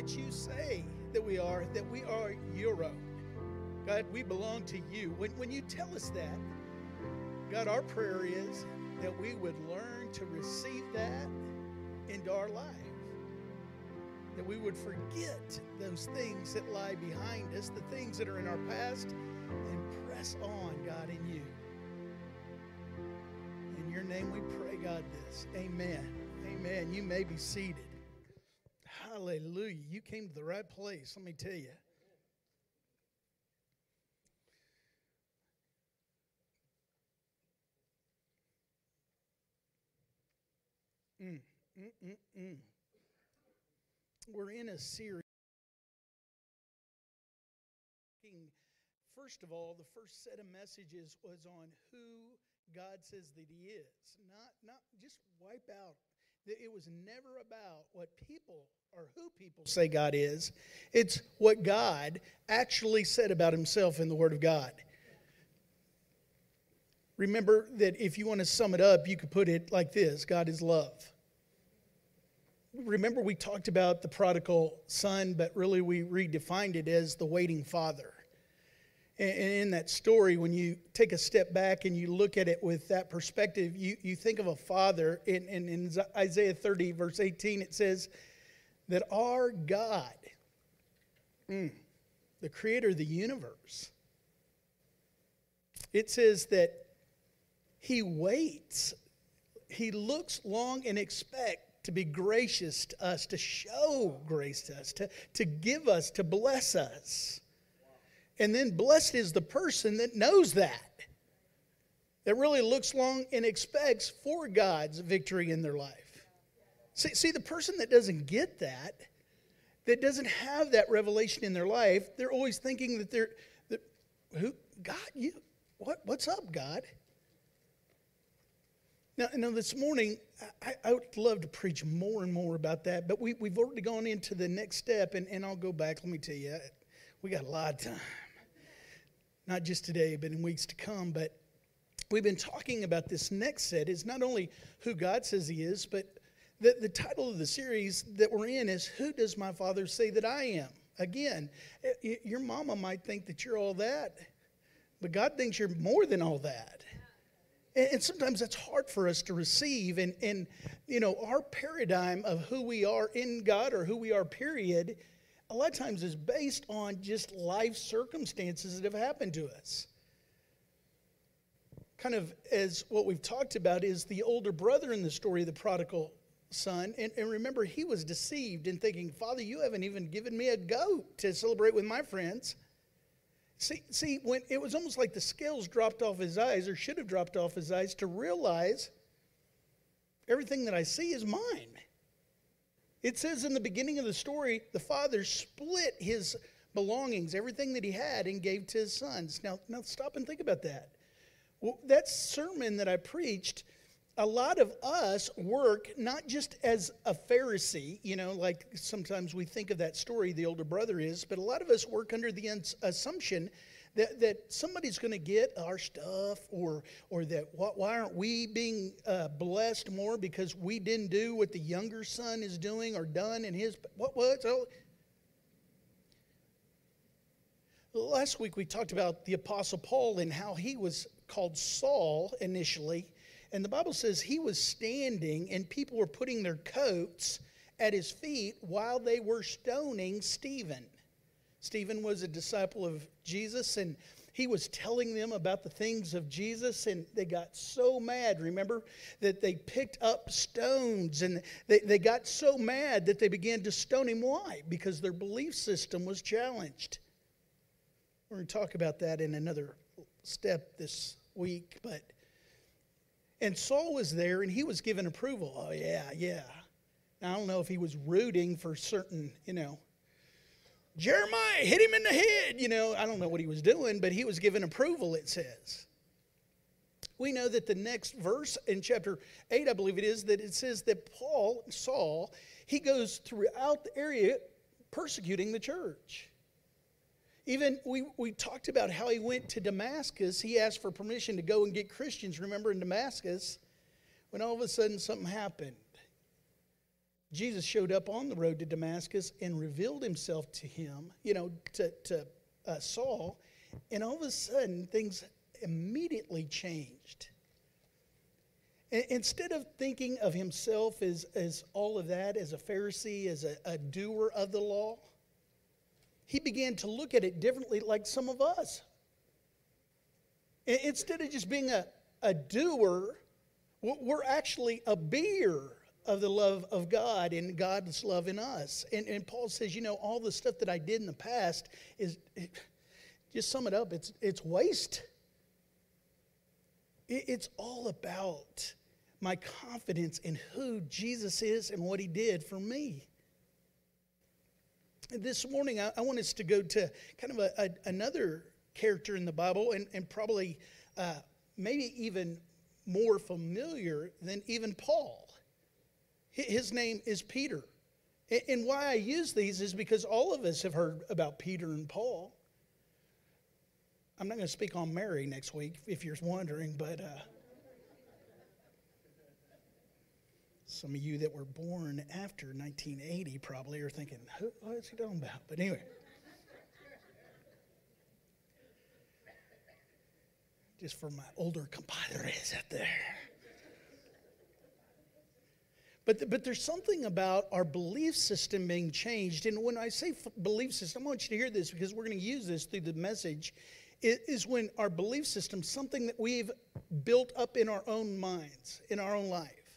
that you say that we are, that we are your own. God, we belong to you. When, when you tell us that, God, our prayer is that we would learn to receive that into our life. That we would forget those things that lie behind us, the things that are in our past, and press on, God, in you. In your name we pray, God, this. Amen. Amen. You may be seated. Hallelujah. You came to the right place, let me tell you. Mm, mm, mm, mm. We're in a series. First of all, the first set of messages was on who God says that He is. Not, not just wipe out. That it was never about what people or who people say God is. It's what God actually said about Himself in the Word of God. Remember that if you want to sum it up, you could put it like this God is love. Remember, we talked about the prodigal son, but really we redefined it as the waiting father. And in that story, when you take a step back and you look at it with that perspective, you, you think of a father. In, in, in Isaiah 30, verse 18, it says that our God, mm, the creator of the universe, it says that he waits, he looks long and expect to be gracious to us, to show grace to us, to, to give us, to bless us. And then blessed is the person that knows that, that really looks long and expects for God's victory in their life. See, see, the person that doesn't get that, that doesn't have that revelation in their life, they're always thinking that they're, that, who, God, you, what, what's up, God? Now, now this morning, I, I, would love to preach more and more about that, but we, we've already gone into the next step, and, and I'll go back. Let me tell you, we got a lot of time not just today, but in weeks to come. But we've been talking about this next set is not only who God says He is, but the, the title of the series that we're in is Who Does My Father Say That I Am? Again, your mama might think that you're all that, but God thinks you're more than all that. And sometimes that's hard for us to receive. And, and, you know, our paradigm of who we are in God or who we are, period, a lot of times is based on just life circumstances that have happened to us. Kind of as what we've talked about is the older brother in the story of the prodigal son. And, and remember, he was deceived in thinking, Father, you haven't even given me a goat to celebrate with my friends. See, see, when it was almost like the scales dropped off his eyes, or should have dropped off his eyes, to realize everything that I see is mine. It says in the beginning of the story, the father split his belongings, everything that he had, and gave to his sons. Now, now stop and think about that. Well, that sermon that I preached, a lot of us work not just as a Pharisee, you know, like sometimes we think of that story, the older brother is, but a lot of us work under the assumption that, that somebody's going to get our stuff or, or that why aren't we being uh, blessed more because we didn't do what the younger son is doing or done in his what was oh. last week we talked about the apostle paul and how he was called saul initially and the bible says he was standing and people were putting their coats at his feet while they were stoning stephen Stephen was a disciple of Jesus and he was telling them about the things of Jesus, and they got so mad, remember, that they picked up stones and they, they got so mad that they began to stone him. Why? Because their belief system was challenged. We're going to talk about that in another step this week, but. And Saul was there and he was given approval. Oh, yeah, yeah. Now, I don't know if he was rooting for certain, you know, Jeremiah hit him in the head. You know, I don't know what he was doing, but he was given approval, it says. We know that the next verse in chapter 8, I believe it is, that it says that Paul, Saul, he goes throughout the area persecuting the church. Even we, we talked about how he went to Damascus. He asked for permission to go and get Christians, remember, in Damascus, when all of a sudden something happened. Jesus showed up on the road to Damascus and revealed himself to him, you know, to, to uh, Saul, and all of a sudden things immediately changed. Instead of thinking of himself as, as all of that, as a Pharisee, as a, a doer of the law, he began to look at it differently, like some of us. Instead of just being a, a doer, we're actually a beer of the love of God and God's love in us. And, and Paul says, you know, all the stuff that I did in the past is, just sum it up, it's, it's waste. It, it's all about my confidence in who Jesus is and what he did for me. This morning, I, I want us to go to kind of a, a, another character in the Bible and, and probably uh, maybe even more familiar than even Paul. His name is Peter. And why I use these is because all of us have heard about Peter and Paul. I'm not going to speak on Mary next week, if you're wondering, but uh, some of you that were born after 1980 probably are thinking, what is he talking about? But anyway. Just for my older compadres out there. But, but there's something about our belief system being changed. And when I say f- belief system, I want you to hear this because we're going to use this through the message. It is when our belief system, something that we've built up in our own minds, in our own life,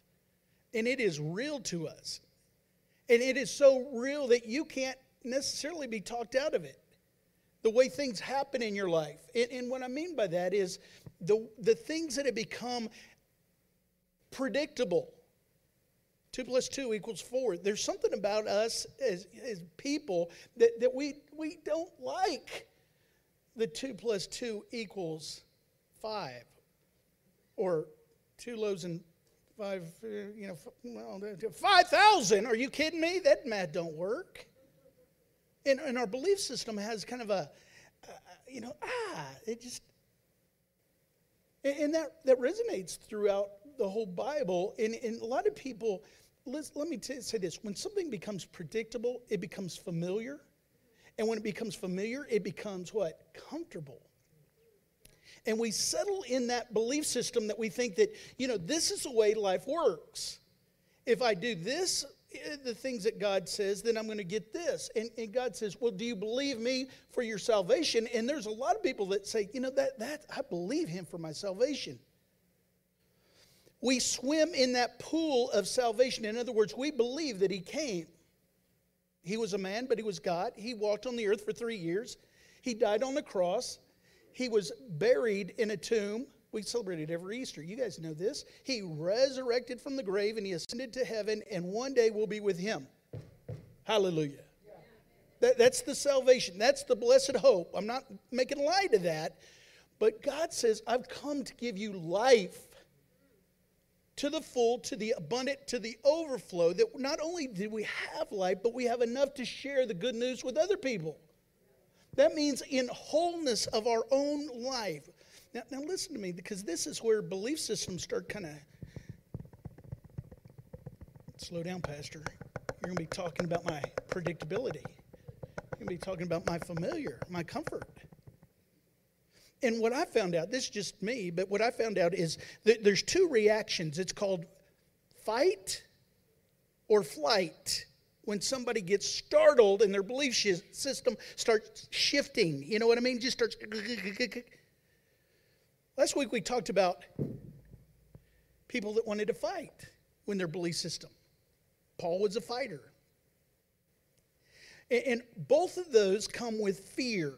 and it is real to us. And it is so real that you can't necessarily be talked out of it. The way things happen in your life. And, and what I mean by that is the, the things that have become predictable Two plus two equals four. There's something about us as, as people that, that we, we don't like the two plus two equals five or two loaves and five, uh, you know, well, 5,000. Are you kidding me? That math don't work. And, and our belief system has kind of a, uh, you know, ah, it just, and that, that resonates throughout the whole Bible. And, and a lot of people, let let me t- say this when something becomes predictable, it becomes familiar. And when it becomes familiar, it becomes what? Comfortable. And we settle in that belief system that we think that, you know, this is the way life works. If I do this, eh, the things that God says, then I'm going to get this. And, and, God says, Well, do you believe me for your salvation? And there's a lot of people that say, You know, that, that I believe him for my salvation we swim in that pool of salvation. In other words, we believe that He came. He was a man, but He was God. He walked on the earth for three years. He died on the cross. He was buried in a tomb. We celebrate it every Easter. You guys know this. He resurrected from the grave and He ascended to heaven, and one day we'll be with Him. Hallelujah. That, that's the salvation. That's the blessed hope. I'm not making light of that. But God says, I've come to give you life to the full, to the abundant, to the overflow, that not only did we have life, but we have enough to share the good news with other people. That means in wholeness of our own life. Now, now listen to me, because this is where belief systems start kind of. Slow down, Pastor. You're going to be talking about my predictability. You're going to be talking about my familiar, my comfort. And what I found out, this is just me, but what I found out is that there's two reactions. It's called fight or flight. When somebody gets startled and their belief system starts shifting, you know what I mean? Just starts. Last week we talked about people that wanted to fight when their belief system. Paul was a fighter. And both of those come with fear.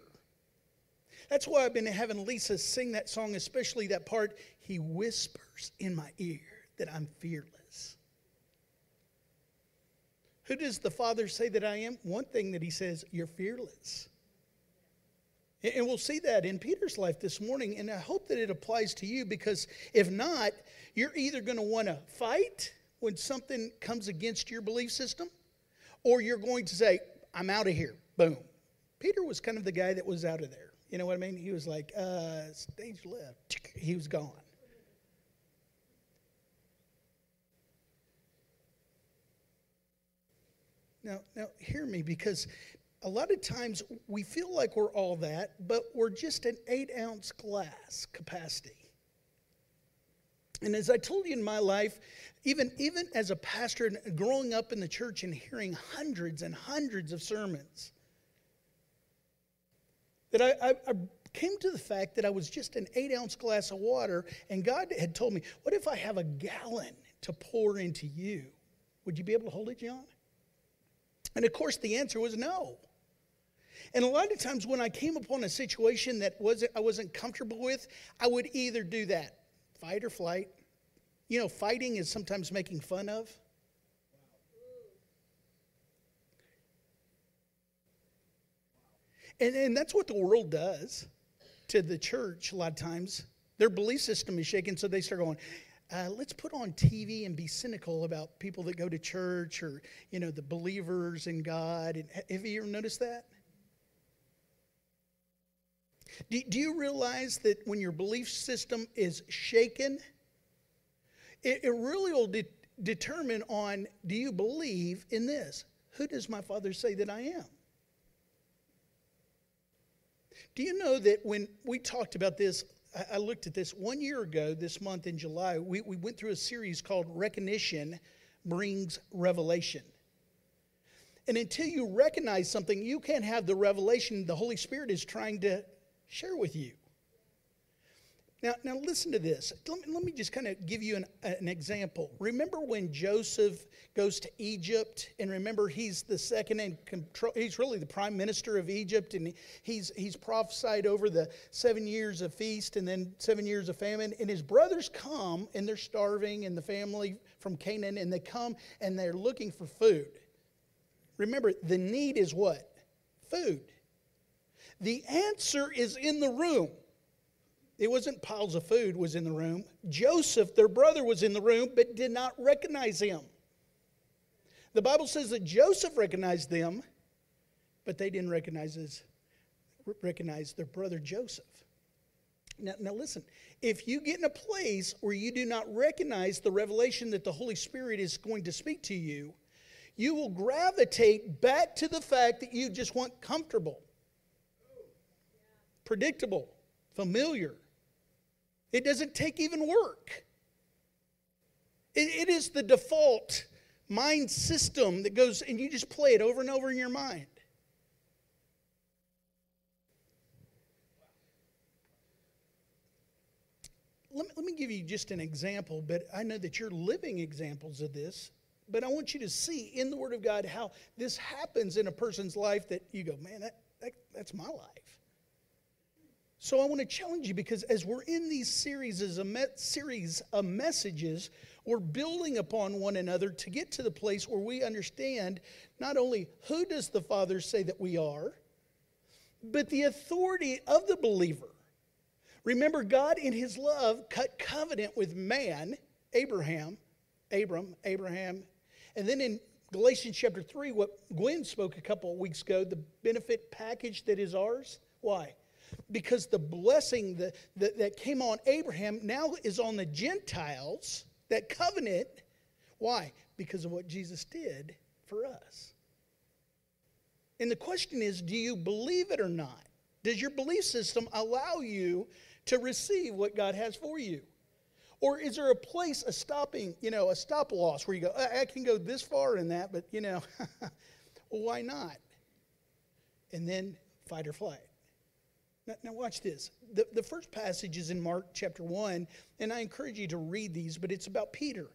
That's why I've been having Lisa sing that song, especially that part, He whispers in my ear that I'm fearless. Who does the Father say that I am? One thing that He says, You're fearless. And we'll see that in Peter's life this morning, and I hope that it applies to you because if not, you're either going to want to fight when something comes against your belief system, or you're going to say, I'm out of here. Boom. Peter was kind of the guy that was out of there. You know what I mean? He was like, uh, stage left. He was gone. Now, now hear me because a lot of times we feel like we're all that, but we're just an eight ounce glass capacity. And as I told you in my life, even, even as a pastor growing up in the church and hearing hundreds and hundreds of sermons, that I, I, I came to the fact that I was just an eight ounce glass of water, and God had told me, What if I have a gallon to pour into you? Would you be able to hold it, John? And of course, the answer was no. And a lot of times when I came upon a situation that wasn't, I wasn't comfortable with, I would either do that fight or flight. You know, fighting is sometimes making fun of. And, and that's what the world does to the church a lot of times. Their belief system is shaken, so they start going, uh, let's put on TV and be cynical about people that go to church or, you know, the believers in God. And have you ever noticed that? Do, do you realize that when your belief system is shaken, it, it really will de- determine on do you believe in this? Who does my father say that I am? Do you know that when we talked about this, I, looked at this one year ago, this month in July, we, we went through a series called Recognition Brings Revelation. And until you recognize something, you can't have the revelation the Holy Spirit is trying to share with you. Now, now listen to this. Let me, let me just kind of give you an, an example. Remember when Joseph goes to Egypt, and remember he's the second in control, he's really the prime minister of Egypt, and he's, he's prophesied over the seven years of feast and then seven years of famine. And his brothers come, and they're starving, and the family from Canaan, and they come and they're looking for food. Remember, the need is what? Food. The answer is in the room. It wasn't piles of food was in the room. Joseph, their brother, was in the room but did not recognize him. The Bible says that Joseph recognized them, but they didn't recognize his, recognize their brother Joseph. Now, now listen, if you get in a place where you do not recognize the revelation that the Holy Spirit is going to speak to you, you will gravitate back to the fact that you just want comfortable predictable, familiar. It doesn't take even work. it, it is the default mind system that goes and you just play it over and over in your mind. Let me, let me give you just an example, but I know that you're living examples of this. But I want you to see in the Word of God how this happens in a person's life that you go, man, that, that that's my life. So I want to challenge you because as we're in these series as a me- series of messages, we're building upon one another to get to the place where we understand not only who does the Father say that we are, but the authority of the believer. Remember, God in His love cut covenant with man, Abraham, Abram, Abraham, and then in Galatians chapter 3, what Gwen spoke a couple of weeks ago, the benefit package that is ours. Why? Because the blessing that, that, that came on Abraham now is on the Gentiles, that covenant. Why? Because of what Jesus did for us. And the question is do you believe it or not? Does your belief system allow you to receive what God has for you? Or is there a place, a stopping, you know, a stop loss where you go, I, can go this far in that, but, you know, well, why not? And then fight or flight. Now, now, watch this. The, the first passage is in Mark chapter 1, and I encourage you to read these, but it's about Peter.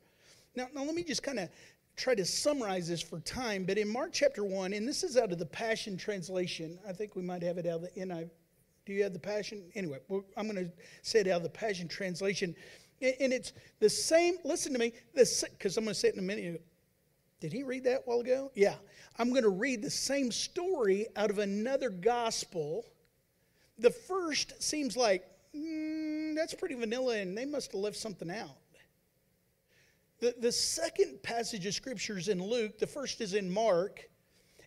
Now, now let me just kind of try to summarize this for time, but in Mark chapter 1, and this is out of the Passion Translation. I think we might have it out of the NIV. Do you have the Passion? Anyway, I'm going to say it out of the Passion Translation. And it's the same, listen to me, because I'm going to say it in a minute. Did he read that a while ago? Yeah. I'm going to read the same story out of another gospel the first seems like mm, that's pretty vanilla and they must have left something out. The, the second passage of scripture is in Luke, the first is in Mark.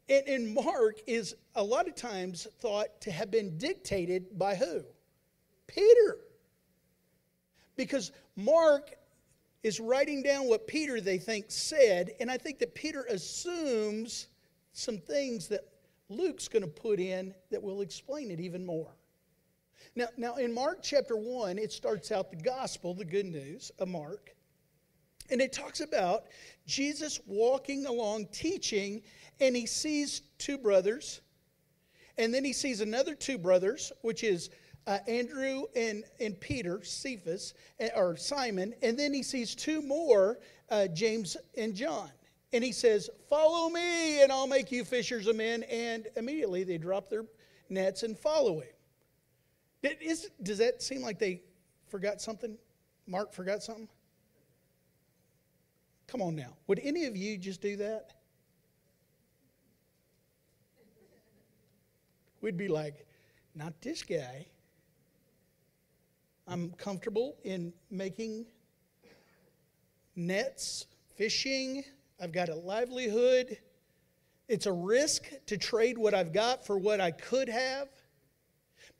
And, and Mark is a lot of times thought to have been dictated by who? Peter. Because Mark is writing down what Peter, they think, said, and I think that Peter assumes some things that Luke's going to put in that will explain it even more. Now, now, in Mark chapter 1, it starts out the gospel, the good news of Mark. And it talks about Jesus walking along teaching, and he sees two brothers. And then he sees another two brothers, which is uh, Andrew and, and Peter, Cephas, eh, or Simon. And then he sees two more, uh, James and John. And he says, Follow me, and I'll make you fishers of men. And immediately they drop their nets and follow him. Is, does that seem like they forgot something? Mark forgot something? Come on now. Would any of you just do that? We'd be like, not this guy. I'm comfortable in making nets, fishing. I've got a livelihood. It's a risk to trade what I've got for what I could have.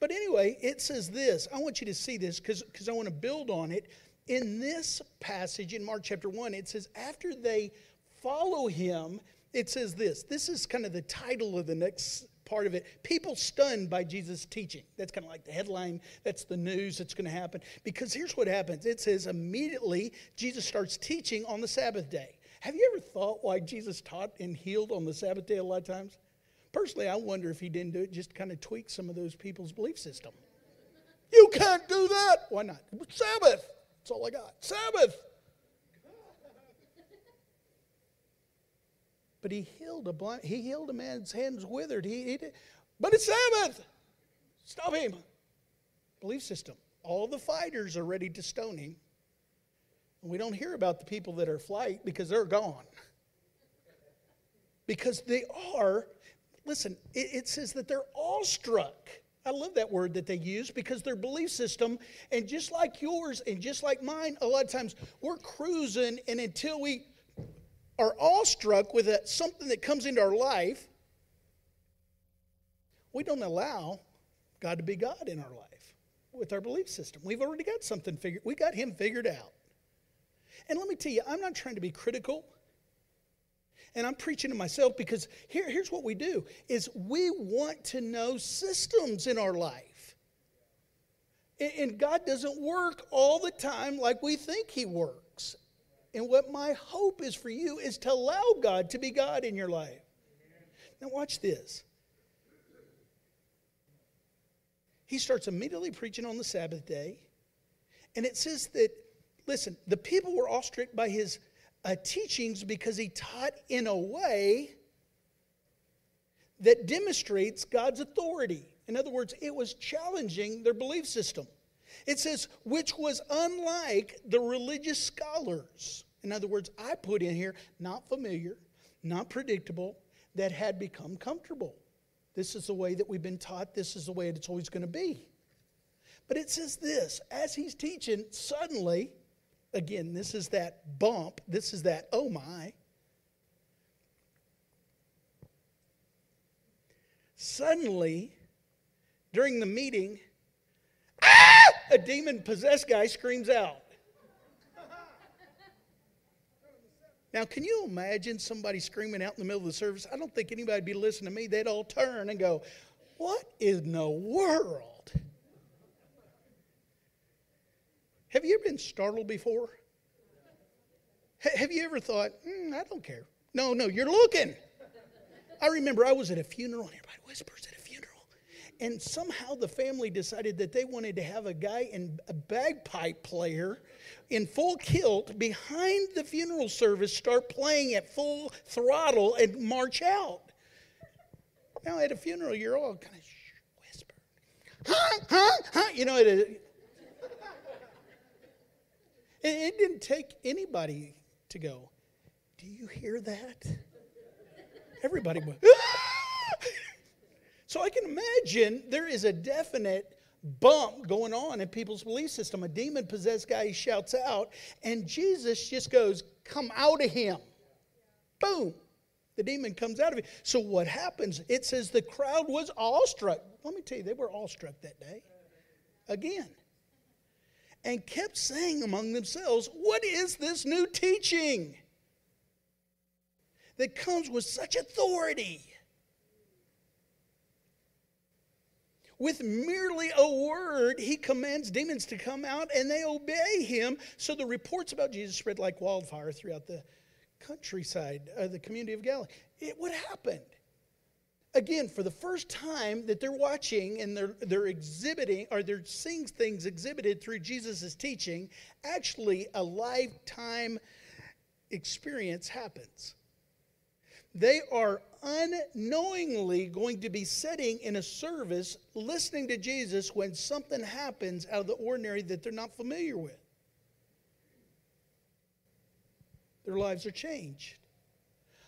But anyway, it says this. I want you to see this because I want to build on it. In this passage in Mark chapter 1, it says, after they follow him, it says this. This is kind of the title of the next part of it. People stunned by Jesus' teaching. That's kind of like the headline. That's the news that's going to happen. Because here's what happens it says, immediately Jesus starts teaching on the Sabbath day. Have you ever thought why Jesus taught and healed on the Sabbath day a lot of times? Personally, I wonder if he didn't do it just to kind of tweak some of those people's belief system. You can't do that. Why not? Sabbath. That's all I got. Sabbath. But he healed a blind, he healed a man's hands withered. He, he did, but it's Sabbath. Stop him. Belief system. All the fighters are ready to stone him. And we don't hear about the people that are flight because they're gone. Because they are, listen, it, it says that they're awestruck. I love that word that they use because their belief system, and just like yours and just like mine, a lot of times we're cruising, and until we are awestruck with a, something that comes into our life, we don't allow God to be God in our life with our belief system. We've already got something figured, we got Him figured out. And let me tell you, I'm not trying to be critical and I'm preaching to myself because here, here's what we do is we want to know systems in our life. And, and God doesn't work all the time like we think he works. And what my hope is for you is to allow God to be God in your life. Now watch this. He starts immediately preaching on the Sabbath day. And it says that, listen, the people were awestruck by his uh, teachings because he taught in a way that demonstrates God's authority. In other words, it was challenging their belief system. It says, which was unlike the religious scholars. In other words, I put in here, not familiar, not predictable, that had become comfortable. This is the way that we've been taught, this is the way it's always going to be. But it says this as he's teaching, suddenly Again, this is that bump. This is that, oh my. Suddenly, during the meeting, ah! a demon possessed guy screams out. Now, can you imagine somebody screaming out in the middle of the service? I don't think anybody would be listening to me. They'd all turn and go, What in the world? Have you ever been startled before? have you ever thought, mm, I don't care? No, no, you're looking. I remember I was at a funeral, and everybody whispers at a funeral. And somehow the family decided that they wanted to have a guy in a bagpipe player in full kilt behind the funeral service start playing at full throttle and march out. Now, at a funeral, you're all kind of whisper, huh, huh, huh. You know, it, it didn't take anybody to go, Do you hear that? Everybody went, ah! So I can imagine there is a definite bump going on in people's belief system. A demon possessed guy shouts out, and Jesus just goes, Come out of him. Boom. The demon comes out of him. So what happens? It says the crowd was awestruck. Let me tell you, they were awestruck that day. Again and kept saying among themselves, What is this new teaching? that comes with such authority. With merely a word, he commands demons to come out and they obey him. So the reports about Jesus spread like wildfire throughout the countryside, uh, the community of Galilee. It what happened? Again, for the first time that they're watching and they're, they're exhibiting or they're seeing things exhibited through Jesus' teaching, actually a lifetime experience happens. They are unknowingly going to be sitting in a service listening to Jesus when something happens out of the ordinary that they're not familiar with. Their lives are changed.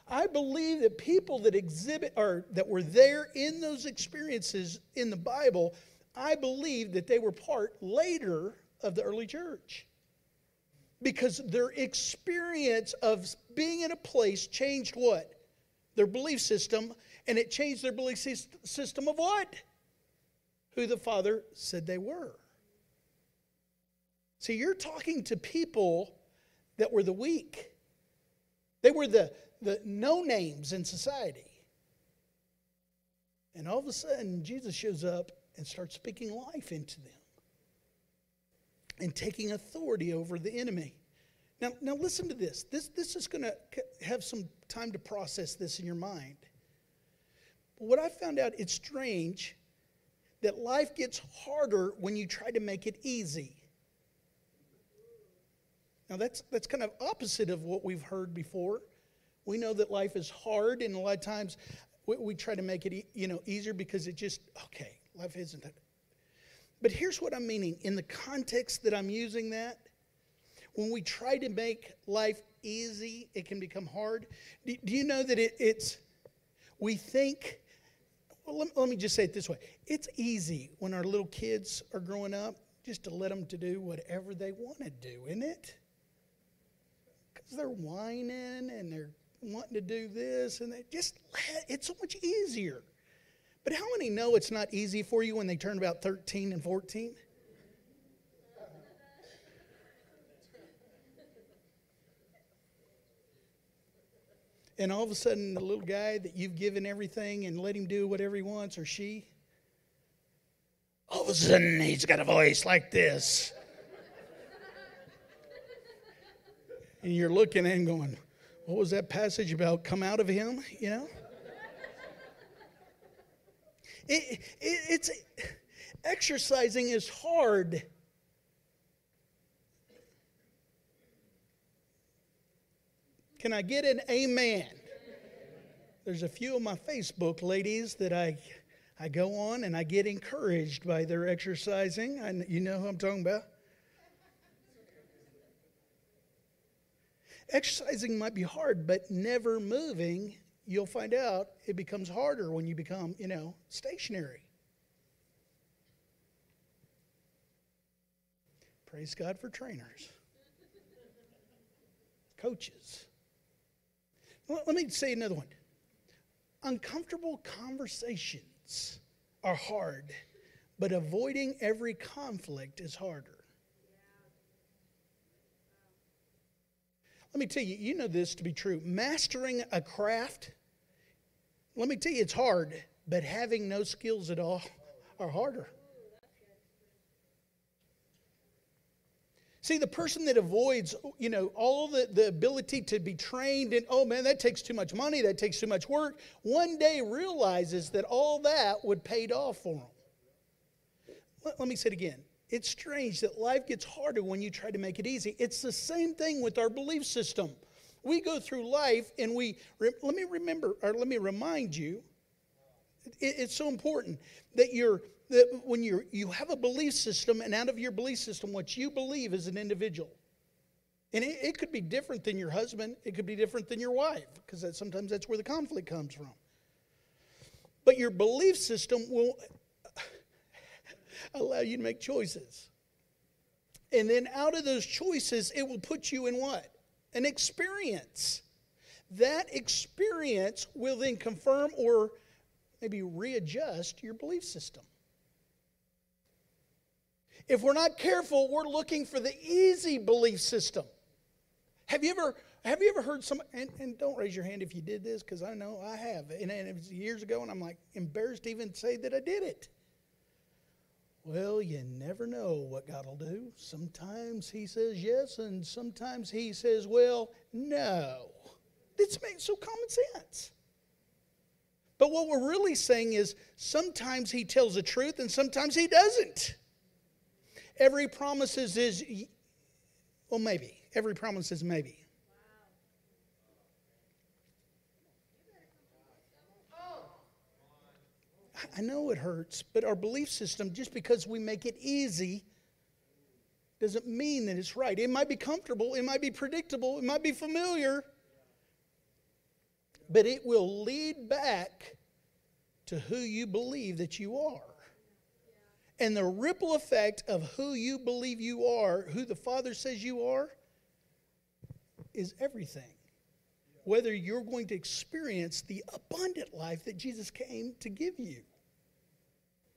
I believe that people that exhibit or that were there in those experiences in the Bible, I believe that they were part later of the early church. Because their experience of being in a place changed what? Their belief system, and it changed their belief system of what? Who the Father said they were. See, you're talking to people that were the weak. They were the, the no names in society. And all of a sudden, Jesus shows up and starts speaking life into them and taking authority over the enemy. Now, now listen to this. This, this is going to have some time to process this in your mind. But what I found out, it's strange that life gets harder when you try to make it easy. Now, that's, that's kind of opposite of what we've heard before. We know that life is hard, and a lot of times we, we try to make it you know, easier because it just, okay, life isn't that. But here's what I'm meaning. In the context that I'm using that, when we try to make life easy, it can become hard. Do, do you know that it, it's, we think, well, let, let me just say it this way it's easy when our little kids are growing up just to let them to do whatever they want to do, isn't it? Because they're whining and they're wanting to do this, and they just it's so much easier. But how many know it's not easy for you when they turn about 13 and 14? And all of a sudden, the little guy that you've given everything and let him do whatever he wants, or she, all of a sudden, he's got a voice like this. and you're looking and going, what was that passage about? Come out of him, you know? It, it, it's exercising is hard. Can I get an amen? There's a few of my Facebook ladies that I, I go on and I get encouraged by their exercising. You know who I'm talking about? Exercising might be hard, but never moving, you'll find out it becomes harder when you become, you know, stationary. Praise God for trainers, coaches. Let me say another one. Uncomfortable conversations are hard, but avoiding every conflict is harder. Let me tell you, you know this to be true. Mastering a craft, let me tell you, it's hard, but having no skills at all are harder. See, the person that avoids, you know, all the, the ability to be trained and, oh man, that takes too much money, that takes too much work, one day realizes that all that would paid off for them. Let, let me say it again. It's strange that life gets harder when you try to make it easy. It's the same thing with our belief system. We go through life and we, let me remember, or let me remind you, it's so important that you're that when you you have a belief system, and out of your belief system, what you believe as an individual. And it, it could be different than your husband, it could be different than your wife, because that, sometimes that's where the conflict comes from. But your belief system will allow you to make choices. And then out of those choices, it will put you in what? An experience. That experience will then confirm or maybe readjust your belief system. If we're not careful, we're looking for the easy belief system. Have you ever have you ever heard some and, and don't raise your hand if you did this because I know I have and, and it was years ago and I'm like embarrassed to even say that I did it. Well, you never know what God will do. Sometimes He says yes, and sometimes He says, well, no. This makes so common sense. But what we're really saying is sometimes He tells the truth and sometimes He doesn't. Every promise is, well, maybe. Every promise is maybe. I know it hurts, but our belief system, just because we make it easy, doesn't mean that it's right. It might be comfortable, it might be predictable, it might be familiar, but it will lead back to who you believe that you are. And the ripple effect of who you believe you are, who the Father says you are, is everything. Whether you're going to experience the abundant life that Jesus came to give you.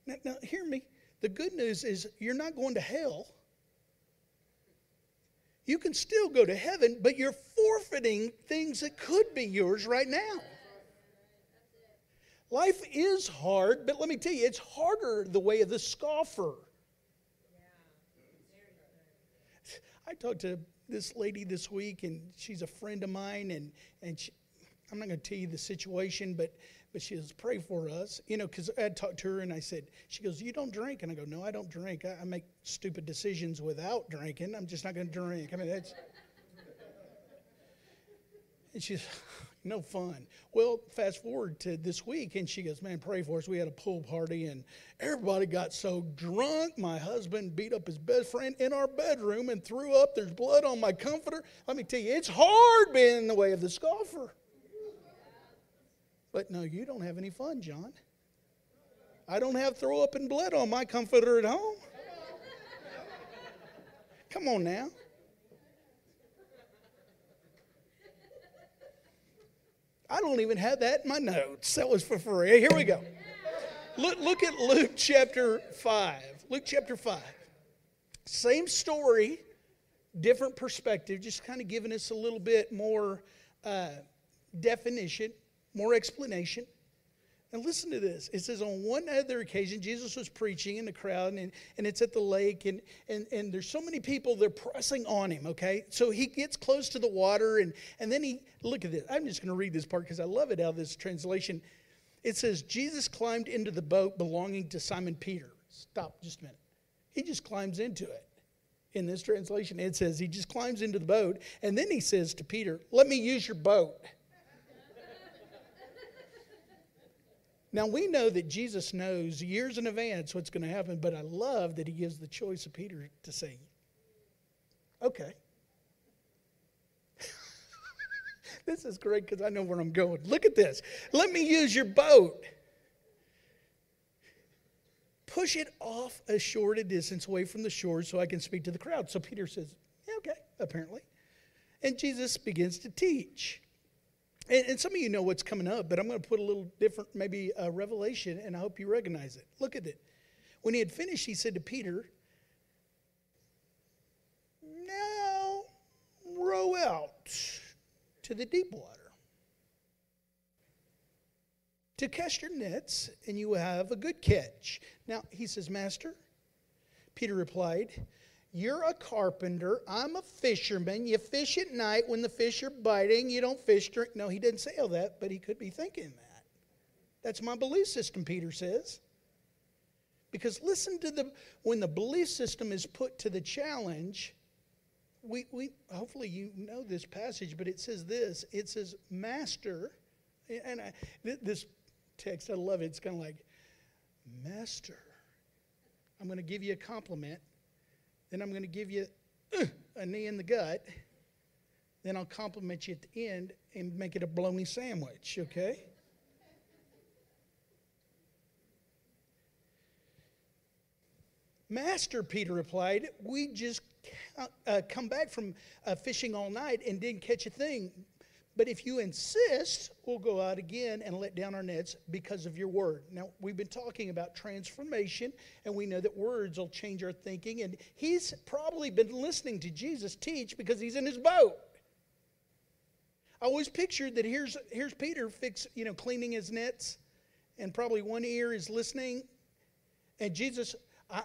Now, now, hear me. The good news is you're not going to hell. You can still go to heaven, but you're forfeiting things that could be yours right now. Life is hard, but let me tell you, it's harder the way of the scoffer. I talked to this lady this week, and she's a friend of mine, and, and she, I'm not going to tell you the situation, but but she says, pray for us. You know, because I talked to her and I said, she goes, you don't drink? And I go, no, I don't drink. I, I make stupid decisions without drinking. I'm just not going to drink. I mean, that's. And she's, no fun. Well, fast forward to this week, and she goes, Man, pray for us. We had a pool party, and everybody got so drunk. My husband beat up his best friend in our bedroom and threw up. There's blood on my comforter. Let me tell you, it's hard being in the way of the scoffer. But no, you don't have any fun, John. I don't have throw up and blood on my comforter at home. Come on now. I don't even have that in my notes. That was for free. Here we go. Look, look at Luke chapter 5. Luke chapter 5. Same story, different perspective, just kind of giving us a little bit more uh, definition, more explanation. And listen to this. It says, on one other occasion, Jesus was preaching in the crowd, and, and it's at the lake, and, and, and there's so many people, they're pressing on him, okay? So he gets close to the water, and, and then he, look at this. I'm just going to read this part because I love it out of this translation. It says, Jesus climbed into the boat belonging to Simon Peter. Stop just a minute. He just climbs into it. In this translation, it says he just climbs into the boat, and then he says to Peter, Let me use your boat. Now, we know that Jesus knows years in advance what's going to happen, but I love that he gives the choice of Peter to say, okay. this is great because I know where I'm going. Look at this. Let me use your boat. Push it off a short distance away from the shore so I can speak to the crowd. So Peter says, yeah, okay, apparently. And Jesus begins to teach. And, and, some of you know what's coming up, but I'm going to put a little different, maybe a revelation, and I hope you recognize it. Look at it. When he had finished, he said to Peter, Now row out to the deep water to cast your nets, and you will have a good catch. Now, he says, Master, Peter replied, you're a carpenter. I'm a fisherman. You fish at night when the fish are biting. You don't fish during. No, he didn't say all that, but he could be thinking that. That's my belief system, Peter says. Because listen to the when the belief system is put to the challenge, we, we hopefully you know this passage, but it says this. It says, Master, and I, this text, I love it. It's kind of like, Master, I'm going to give you a compliment then I'm going to give you uh, a knee in the gut. Then I'll compliment you at the end and make it a bologna sandwich, okay? Master, Peter replied, we just uh, come back from uh, fishing all night and didn't catch a thing. But if you insist, we'll go out again and let down our nets because of your word. Now, we've been talking about transformation, and we know that words will change our thinking. And he's probably been listening to Jesus teach because he's in his boat. I always pictured that here's here's Peter fix you know cleaning his nets, and probably one ear is listening, and Jesus.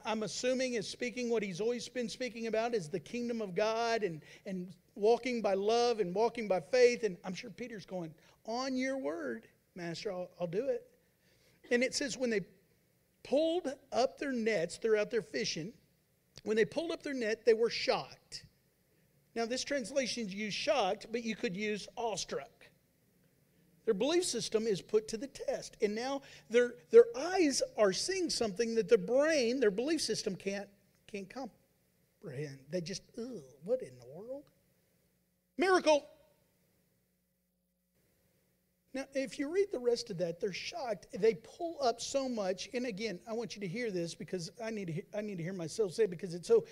I'm assuming is speaking what he's always been speaking about is the kingdom of God and, and walking by love and walking by faith. And I'm sure Peter's going, On your word, Master, I'll, I'll do it. And it says, when they pulled up their nets, they're out there fishing. When they pulled up their net, they were shocked. Now, this translation used shocked, but you could use awestruck. Their belief system is put to the test. And now their, their eyes are seeing something that their brain, their belief system can't, can't comprehend. They just, ugh, what in the world? Miracle. Now, if you read the rest of that, they're shocked. They pull up so much. And again, I want you to hear this because I need to, hear, I need to hear myself say it because it's so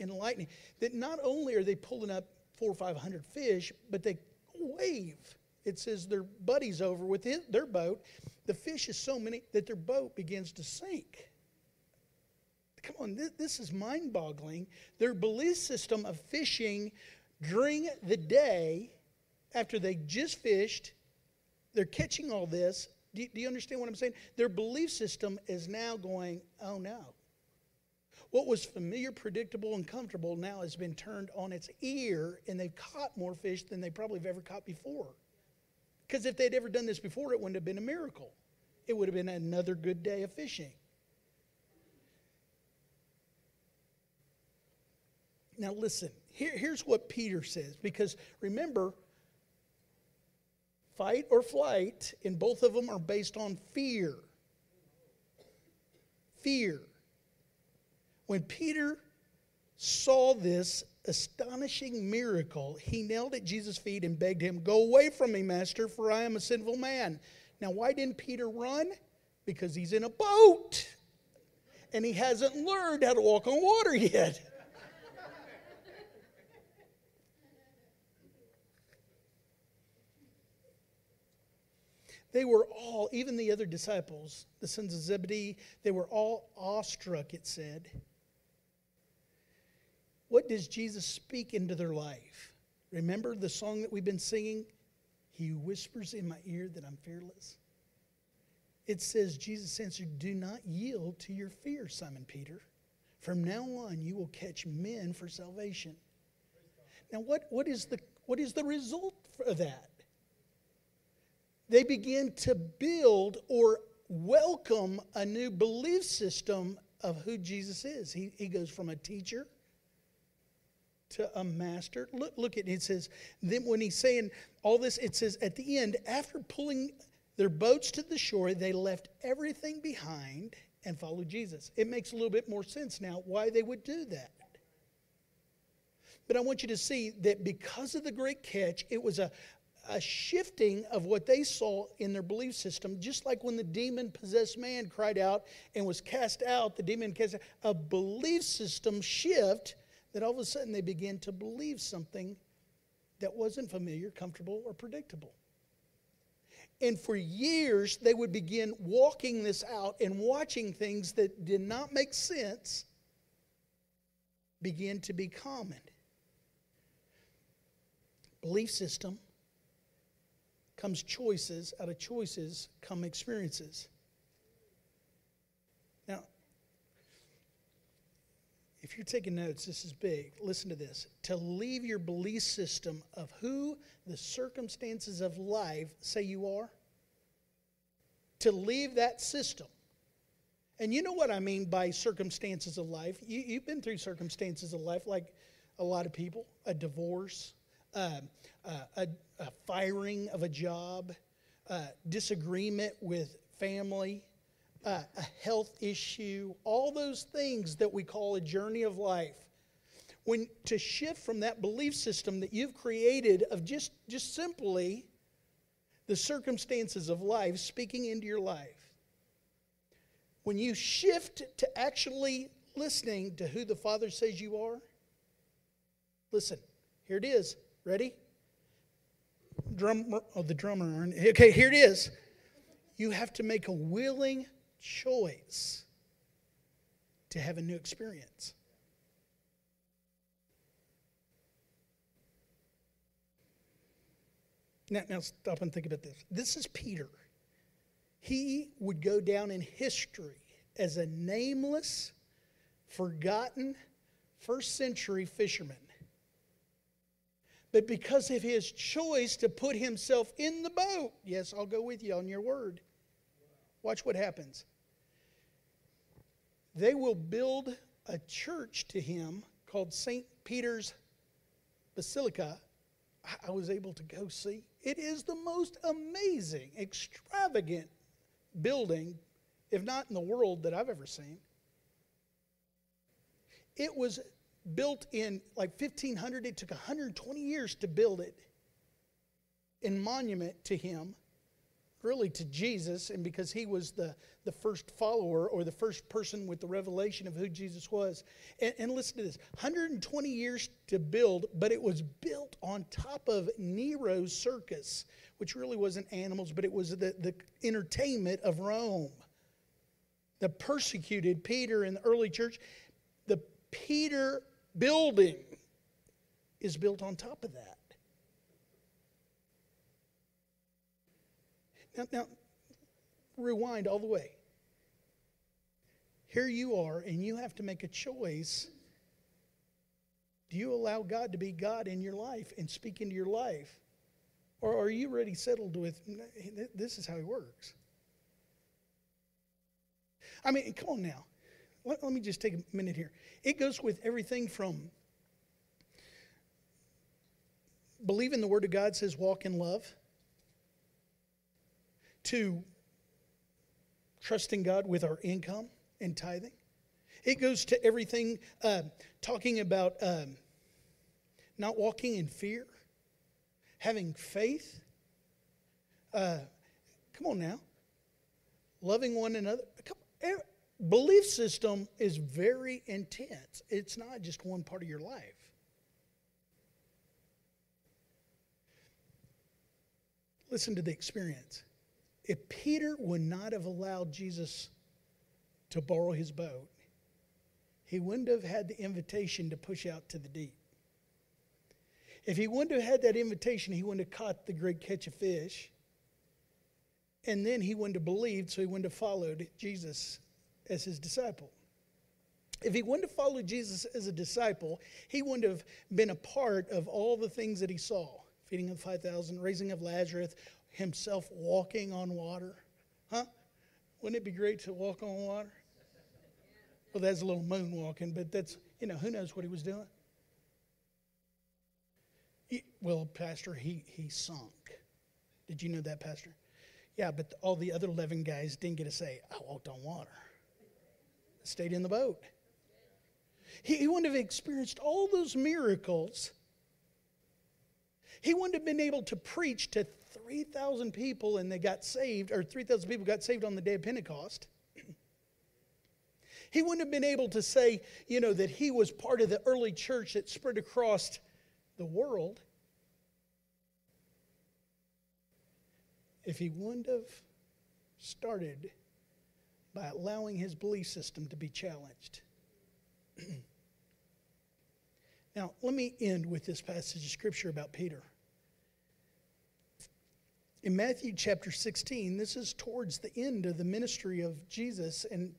enlightening that not only are they pulling up four or five hundred fish, but they wave. It says their buddies over with his, their boat. The fish is so many that their boat begins to sink. Come on, this, this is mind boggling. Their belief system of fishing during the day after they just fished they're catching all this. Do do you understand what I'm saying? Their belief system is now going, oh no. What was familiar, predictable, and comfortable now has been turned on its ear, and they've caught more fish than they probably have ever caught before. Because if they'd ever done this before, it wouldn't have been a miracle. It would have been another good day of fishing. Now, listen, here, here's what Peter says, because remember, Fight or flight, and both of them are based on fear. Fear. When Peter saw this astonishing miracle, he knelt at Jesus' feet and begged him, Go away from me, Master, for I am a sinful man. Now, why didn't Peter run? Because he's in a boat and he hasn't learned how to walk on water yet. They were all, even the other disciples, the sons of Zebedee, they were all awestruck, it said. What does Jesus speak into their life? Remember the song that we've been singing? He whispers in my ear that I'm fearless. It says, Jesus answered, Do not yield to your fear, Simon Peter. From now on, you will catch men for salvation. Now, what, what, is, the, what is the result of that? they begin to build or welcome a new belief system of who Jesus is. He, he goes from a teacher to a master. Look, look at it. It says, then when he's saying all this, it says at the end, after pulling their boats to the shore, they left everything behind and followed Jesus. It makes a little bit more sense now why they would do that. But I want you to see that because of the great catch, it was a, a shifting of what they saw in their belief system, just like when the demon possessed man cried out and was cast out, the demon cast out, a belief system shift that all of a sudden they began to believe something that wasn't familiar, comfortable, or predictable. And for years, they would begin walking this out and watching things that did not make sense begin to be common. Belief system comes choices. Out of choices come experiences. If you're taking notes, this is big. Listen to this. To leave your belief system of who the circumstances of life say you are, to leave that system. And you know what I mean by circumstances of life. You, have been through circumstances of life like a lot of people a divorce, uh, uh, a, a, firing of a job, uh, disagreement with family, uh, a health issue, all those things that we call a journey of life. When to shift from that belief system that you've created of just, just simply the circumstances of life speaking into your life, when you shift to actually listening to who the Father says you are, listen, here it is. Ready? Drum, oh, the drummer. Okay, here it is. You have to make a willing choice to have a new experience. Now, now stop and think about this. This is Peter. He would go down in history as a nameless, forgotten first century fisherman. But because of his choice to put himself in the boat, yes, I'll go with you on your word. Watch what happens. They will build a church to him called St. Peter's Basilica. I was able to go see. It is the most amazing, extravagant building, if not in the world, that I've ever seen. It was built in like 1500. It took 120 years to build it in monument to him, really to Jesus, and because he was the, the first follower or the first person with the revelation of who Jesus was. And, and listen to this 120 years to build, but it was built on top of Nero's circus, which really wasn't animals, but it was the, the entertainment of Rome. The persecuted Peter in the early church. The Peter building is built on top of that. Now, now, rewind all the way. Here you are, and you have to make a choice. Do you allow God to be God in your life and speak into your life? Or are you already settled with this is how he works? I mean, come on now. Let, let me just take a minute here. It goes with everything from believing the Word of God says walk in love to trusting God with our income and tithing. It goes to everything uh, talking about um, not walking in fear, having faith. Uh, come on now. Loving one another. Come, belief system is very intense. It's not just one part of your life. Listen to the experience. If Peter would not have allowed Jesus to borrow his boat, he wouldn't have had the invitation to push out to the deep. If he wouldn't have had that invitation, he wouldn't have caught the great catch of fish. And then he wouldn't have believed, so he wouldn't have followed Jesus as his disciple. If he wouldn't have followed Jesus as a disciple, he wouldn't have been a part of all the things that he saw feeding of 5,000, raising of Lazarus, himself walking on water. Huh? Wouldn't it be great to walk on water? Well, that's a little moonwalking, but that's, you know, who knows what he was doing? He, well, Pastor, he, he sunk. Did you know that, Pastor? Yeah, but all the other 11 guys didn't get to say, I walked on water stayed in the boat. He, he wouldn't have experienced all those miracles. He wouldn't have been able to preach to 3,000 people and they got saved, or 3,000 people got saved on the day of Pentecost. He wouldn't have been able to say, you know, that he was part of the early church that spread across the world if he wouldn't have started by allowing his belief system to be challenged. now, let me end with this passage of scripture about Peter. In Matthew chapter 16, this is towards the end of the ministry of Jesus and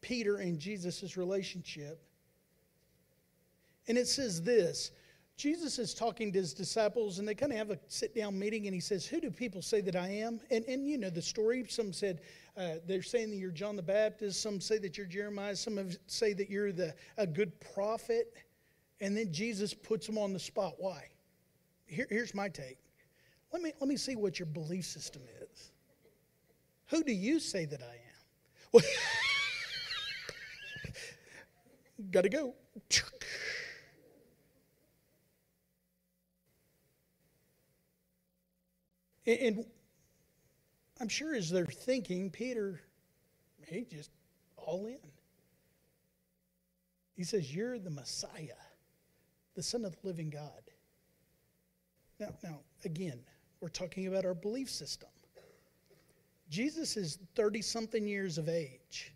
Peter and Jesus' relationship. And it says this Jesus is talking to his disciples, and they kind of have a sit down meeting, and he says, Who do people say that I am? And, and you know the story. Some said, uh, They're saying that you're John the Baptist. Some say that you're Jeremiah. Some say that you're the, a good prophet. And then Jesus puts them on the spot. Why? Here, here's my take. Let me, let me see what your belief system is. Who do you say that I am? Gotta go. And I'm sure as they're thinking, Peter, he just all in. He says, You're the Messiah, the Son of the living God. Now, now again, we're talking about our belief system. Jesus is 30 something years of age.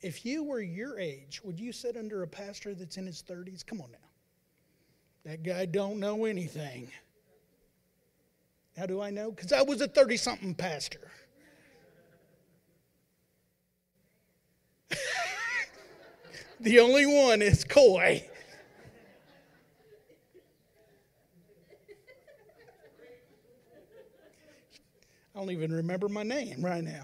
If you were your age, would you sit under a pastor that's in his 30s? Come on now. That guy don't know anything. How do I know? Because I was a 30 something pastor. the only one is Coy. I don't even remember my name right now.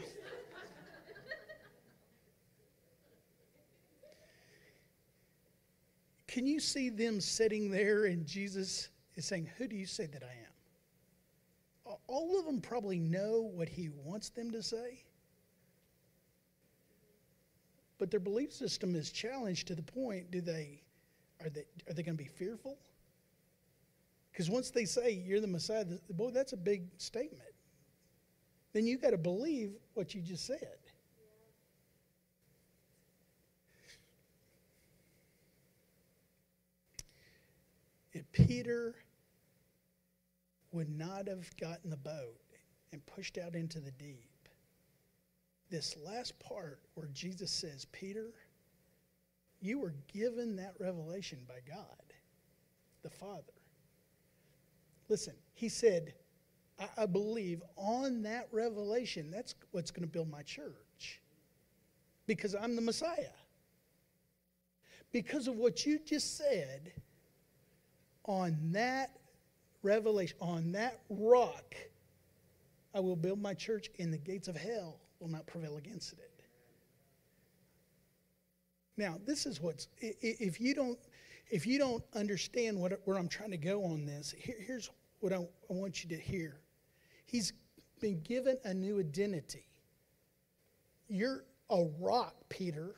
Can you see them sitting there and Jesus is saying, Who do you say that I am? All of them probably know what he wants them to say, but their belief system is challenged to the point do they are they are they going to be fearful? Because once they say you're the Messiah, boy, that's a big statement. Then you got to believe what you just said. If Peter would not have gotten the boat and pushed out into the deep, this last part where Jesus says, Peter, you were given that revelation by God, the Father. Listen, he said, I, believe on that revelation, that's what's going to build my church. Because I'm the Messiah. Because of what you just said, on that revelation, on that rock, I will build my church, and the gates of hell will not prevail against it. Now, this is what's if you don't if you don't understand what, where I'm trying to go on this, here, here's what I, I want you to hear. He's been given a new identity. You're a rock, Peter.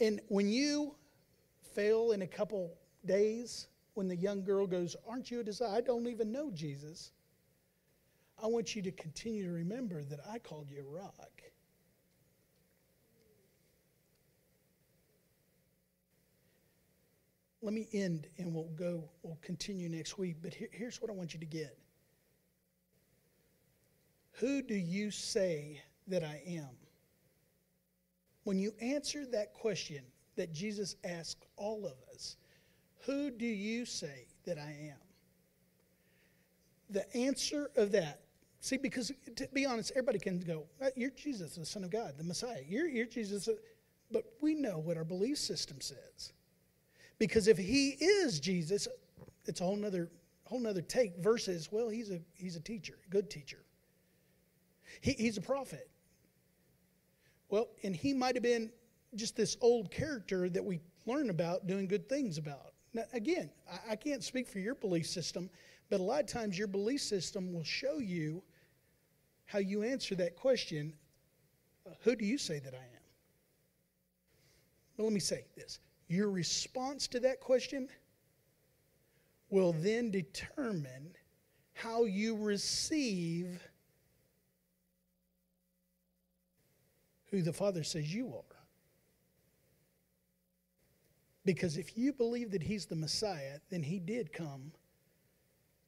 And when you fail in a couple days, when the young girl goes, Aren't you a disciple? I don't even know Jesus. I want you to continue to remember that I called you a rock. Let me end and we'll go, we'll continue next week. But here, here's what I want you to get Who do you say that I am? When you answer that question that Jesus asked all of us, who do you say that I am? The answer of that, see, because to be honest, everybody can go, You're Jesus, the Son of God, the Messiah. You're, you're Jesus. But we know what our belief system says. Because if he is Jesus, it's a whole nother, whole nother take versus, well, he's a, he's a teacher, a good teacher. He, he's a prophet. Well, and he might have been just this old character that we learn about doing good things about. Now, again, I, I can't speak for your belief system, but a lot of times your belief system will show you how you answer that question uh, Who do you say that I am? Well, let me say this your response to that question will then determine how you receive who the Father says you are. Because if you believe that he's the Messiah, then he did come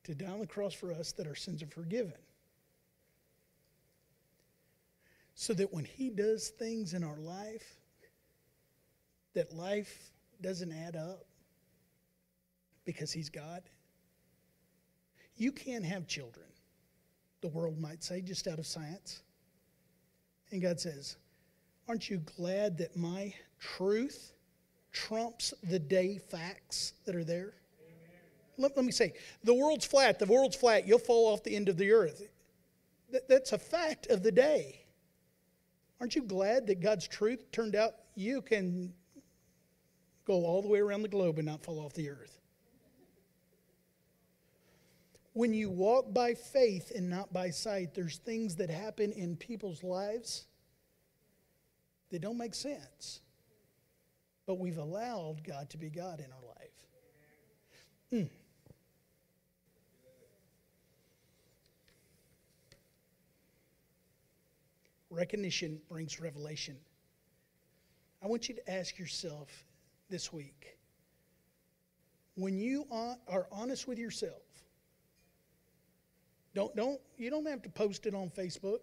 to die on the cross for us that our sins are forgiven. So that when he does things in our life, that life doesn't add up because he's God. You can't have children, the world might say, just out of science. And God says, Aren't you glad that my truth trumps the day facts that are there? Let, let, me say, the world's flat, the world's flat, you'll fall off the end of the earth. That, that's a fact of the day. Aren't you glad that God's truth turned out you can go all the way around the globe and not fall off the earth? When you walk by faith and not by sight, there's things that happen in people's lives that don't make sense but we've allowed God to be God in our life. Mm. Recognition brings revelation. I want you to ask yourself this week when you are honest with yourself, don't, don't, you don't have to post it on Facebook.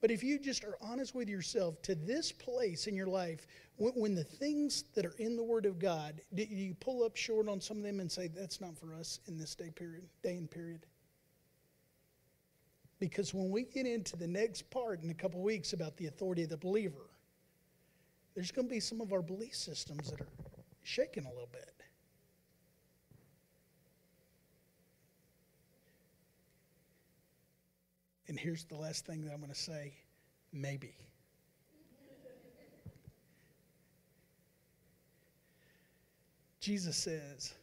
But if you just are honest with yourself to this place in your life, when, when, the things that are in the Word of God, do you pull up short on some of them and say, that's not for us in this day period, day and period? Because when we get into the next part in a couple weeks about the authority of the believer, there's going to be some of our belief systems that are shaking a little bit. And here's the last thing that I'm going to say maybe. Jesus says,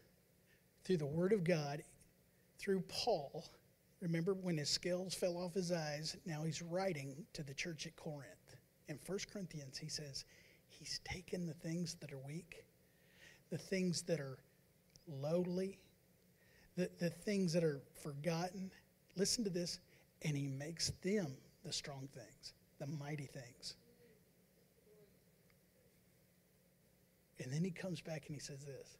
through the Word of God, through Paul, remember when his scales fell off his eyes, now he's writing to the church at Corinth. In 1 Corinthians, he says, He's taken the things that are weak, the things that are lowly, the, the things that are forgotten. Listen to this and he makes them the strong things, the mighty things. And then he comes back and he says this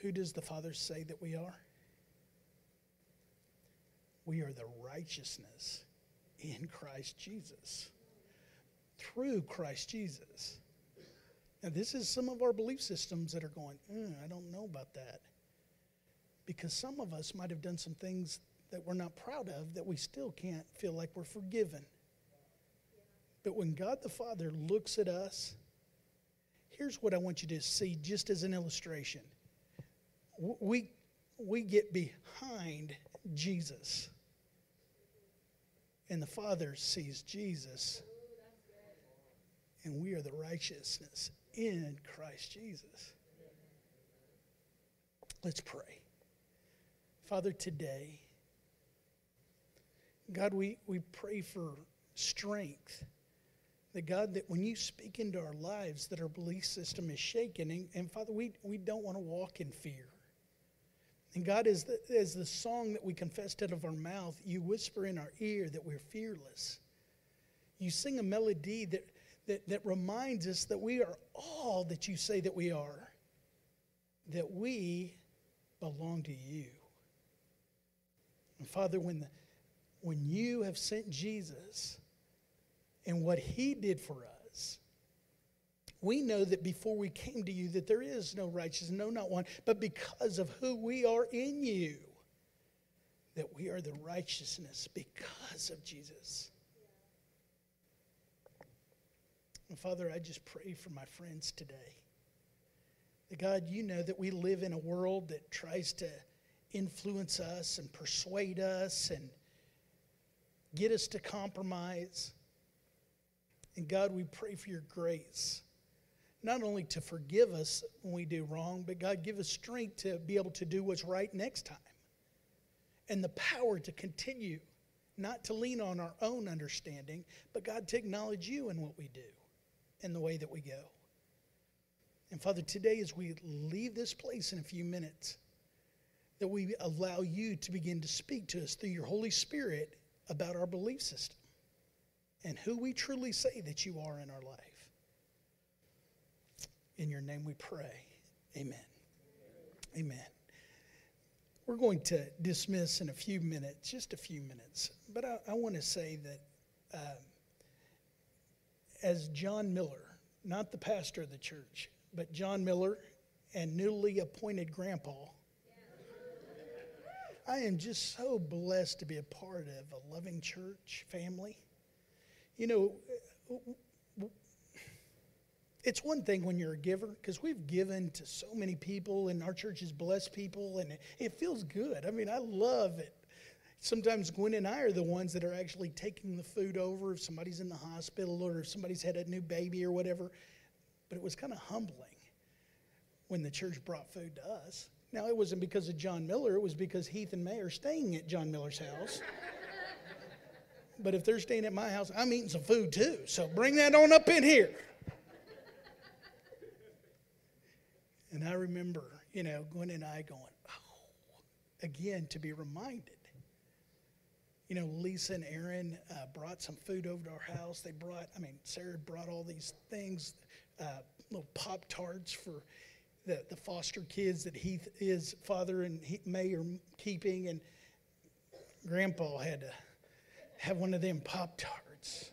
Who does the Father say that we are? We are the righteousness in Christ Jesus, through Christ Jesus. Now, this is some of our belief systems that are going, mm, I don't know about that because some of us might have done some things that we're not proud of that we still can't feel like we're forgiven. But when God the Father looks at us, here's what I want you to see just as an illustration. We, we get behind Jesus, and the Father sees Jesus, and we are the righteousness in Christ Jesus. Let's pray. Father, today, God, we, we pray for strength. That God, that when you speak into our lives, that our belief system is shaken. And, and Father, we, we don't want to walk in fear. And God, as the, as the song that we confessed out of our mouth, you whisper in our ear that we're fearless. You sing a melody that, that, that reminds us that we are all that you say that we are, that we belong to you. And Father, when, the, when you have sent Jesus and what he did for us, we know that before we came to you that there is no righteous, no, not one, but because of who we are in you, that we are the righteousness because of Jesus. And Father, I just pray for my friends today. That God, you know that we live in a world that tries to influence us and persuade us and get us to compromise. And God, we pray for your grace, not only to forgive us when we do wrong, but God, give us strength to be able to do what's right next time. And the power to continue, not to lean on our own understanding, but God, to acknowledge you in what we do and the way that we go. And Father, today as we leave this place in a few minutes, that we allow you to begin to speak to us through your Holy Spirit about our belief system and who we truly say that you are in our life. In your name we pray. Amen. Amen. We're going to dismiss in a few minutes, just a few minutes. But I, I want to say that uh, as John Miller, not the pastor of the church, but John Miller and newly appointed grandpa, I am just so blessed to be a part of a loving church family. You know, it's one thing when you're a giver because we've given to so many people and our church has blessed people and it, feels good. I mean, I love it. Sometimes Gwen and I are the ones that are actually taking the food over if somebody's in the hospital or if somebody's had a new baby or whatever. But it was kind of humbling when the church brought food to us. Now, it wasn't because of John Miller, it was because Heath and May are staying at John Miller's house. but if they're staying at my house, I'm eating some food too. So bring that on up in here. and I remember, you know, Gwen and I going, oh, again, to be reminded. You know, Lisa and Aaron uh, brought some food over to our house. They brought, I mean, Sarah brought all these things, uh, little Pop Tarts for the, the foster kids that Heath, his father and he, May are keeping. And Grandpa had to have one of them Pop Tarts.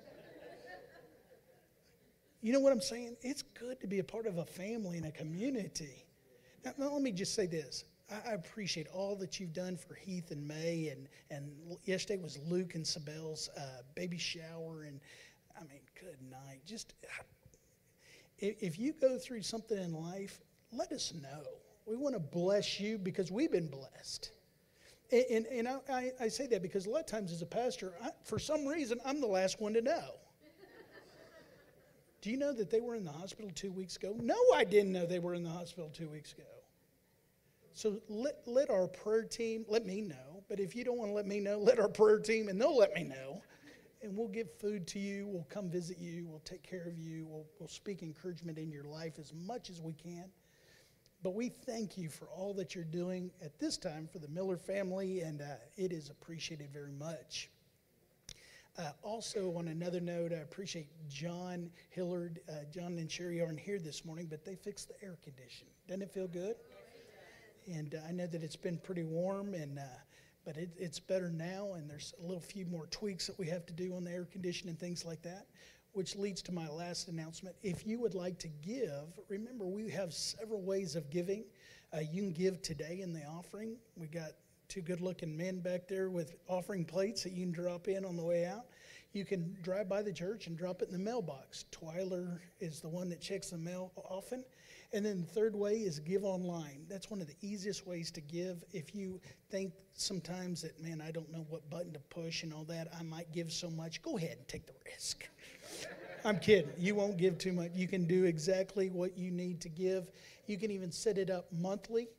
You know what I'm saying? It's good to be a part of a family and a community. Now, now let me just say this. I, I appreciate all that you've done for Heath and May, and, and yesterday was Luke and Sabelle's uh, baby shower, and I mean, good night. Just if, if you go through something in life, let us know. We want to bless you because we've been blessed. And, and, and I, I, say that because a lot of times as a pastor, I, for some reason, I'm the last one to know. Do you know that they were in the hospital two weeks ago? No, I didn't know they were in the hospital two weeks ago. So let, let our prayer team, let me know. But if you don't want to let me know, let our prayer team, and they'll let me know. And we'll give food to you. We'll come visit you. We'll take care of you. We'll, we'll speak encouragement in your life as much as we can. But we thank you for all that you're doing at this time for the Miller family, and uh, it is appreciated very much. Uh, also, on another note, I appreciate John Hillard. Uh, John and Sherry aren't here this morning, but they fixed the air conditioning. Doesn't it feel good? And uh, I know that it's been pretty warm, and uh, but it, it's better now. And there's a little few more tweaks that we have to do on the air conditioning and things like that. Which leads to my last announcement. If you would like to give, remember we have several ways of giving. Uh, you can give today in the offering. We got two good looking men back there with offering plates that you can drop in on the way out. You can drive by the church and drop it in the mailbox. Twyler is the one that checks the mail often. And then the third way is give online. That's one of the easiest ways to give. If you think sometimes that, man, I don't know what button to push and all that, I might give so much, go ahead and take the risk. I'm kidding. You won't give too much. You can do exactly what you need to give. You can even set it up monthly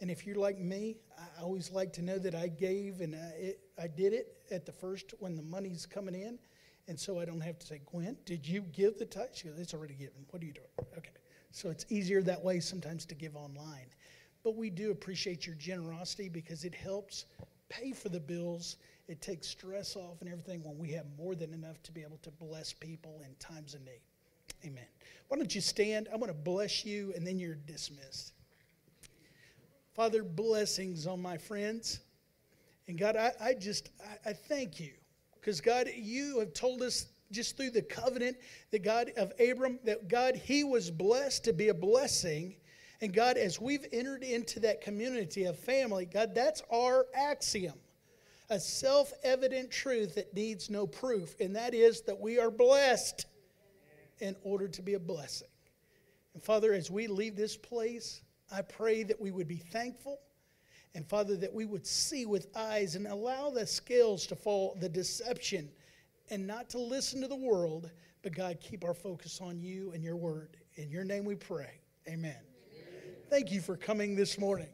and if you're like me, I always like to know that I gave and I, it, I did it at the first when the money's coming in. And so I don't have to say, Gwen, did you give the tithe? She goes, it's already given. What are you doing? Okay. So it's easier that way sometimes to give online. But we do appreciate your generosity because it helps pay for the bills. It takes stress off and everything when we have more than enough to be able to bless people in times of need. Amen. Why don't you stand? I want to bless you and then you're dismissed. Father, blessings on my friends. And God, I, I just, I, I thank you. Because God, you have told us just through the covenant that God of Abram, that God, he was blessed to be a blessing. And God, as we've entered into that community of family, God, that's our axiom. A self evident truth that needs no proof, and that is that we are blessed in order to be a blessing. And Father, as we leave this place, I pray that we would be thankful. And Father, that we would see with eyes and allow the scales to fall, the deception, and not to listen to the world, but God, keep our focus on you and your word. In your name we pray. Amen. Amen. Thank you for coming this morning.